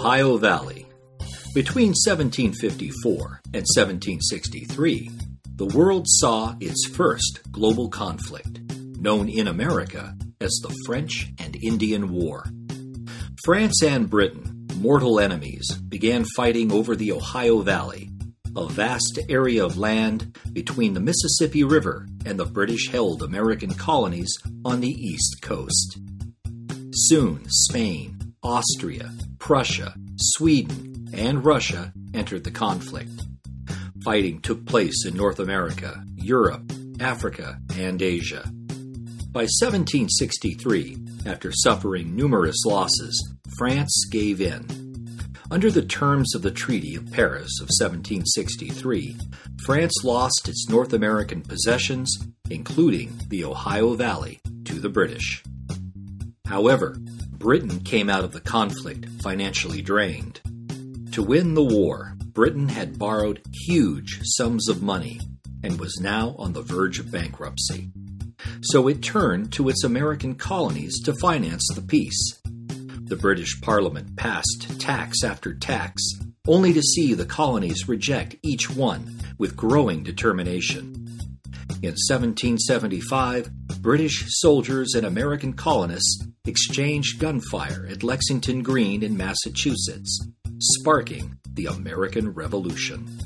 Ohio Valley. Between 1754 and 1763, the world saw its first global conflict, known in America as the French and Indian War. France and Britain, mortal enemies, began fighting over the Ohio Valley, a vast area of land between the Mississippi River and the British held American colonies on the East Coast. Soon, Spain, Austria, Prussia, Sweden, and Russia entered the conflict. Fighting took place in North America, Europe, Africa, and Asia. By 1763, after suffering numerous losses, France gave in. Under the terms of the Treaty of Paris of 1763, France lost its North American possessions, including the Ohio Valley, to the British. However, Britain came out of the conflict financially drained. To win the war, Britain had borrowed huge sums of money and was now on the verge of bankruptcy. So it turned to its American colonies to finance the peace. The British Parliament passed tax after tax, only to see the colonies reject each one with growing determination. In 1775, British soldiers and American colonists exchanged gunfire at Lexington Green in Massachusetts, sparking the American Revolution.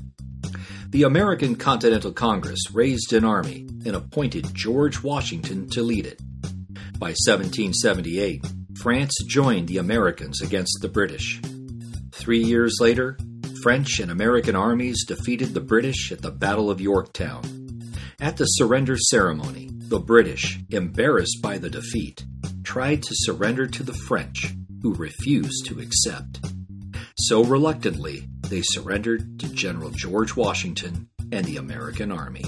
The American Continental Congress raised an army and appointed George Washington to lead it. By 1778, France joined the Americans against the British. Three years later, French and American armies defeated the British at the Battle of Yorktown. At the surrender ceremony, the British, embarrassed by the defeat, tried to surrender to the French, who refused to accept. So reluctantly, they surrendered to General George Washington and the American Army.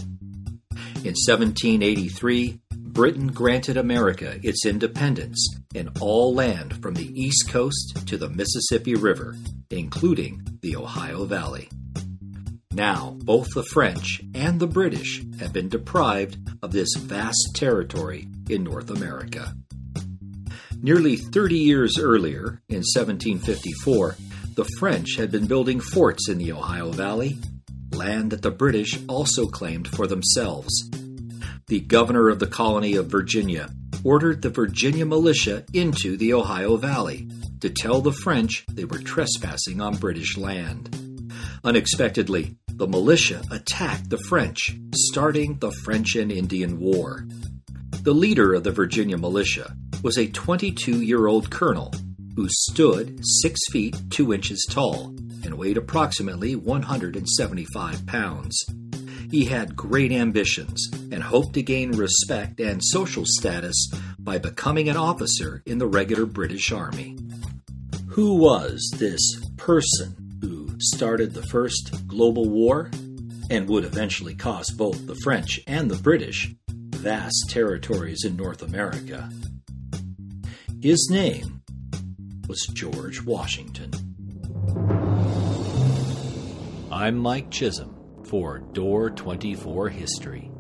In 1783, Britain granted America its independence and all land from the East Coast to the Mississippi River, including the Ohio Valley. Now, both the French and the British have been deprived of this vast territory in North America. Nearly 30 years earlier, in 1754, the French had been building forts in the Ohio Valley, land that the British also claimed for themselves. The governor of the colony of Virginia ordered the Virginia militia into the Ohio Valley to tell the French they were trespassing on British land. Unexpectedly, the militia attacked the French, starting the French and Indian War. The leader of the Virginia militia was a 22 year old colonel who stood 6 feet 2 inches tall and weighed approximately 175 pounds. He had great ambitions and hoped to gain respect and social status by becoming an officer in the regular British Army. Who was this person started the First Global War and would eventually cost both the French and the British vast territories in North America. His name was George Washington. I'm Mike Chisholm for Door 24 History.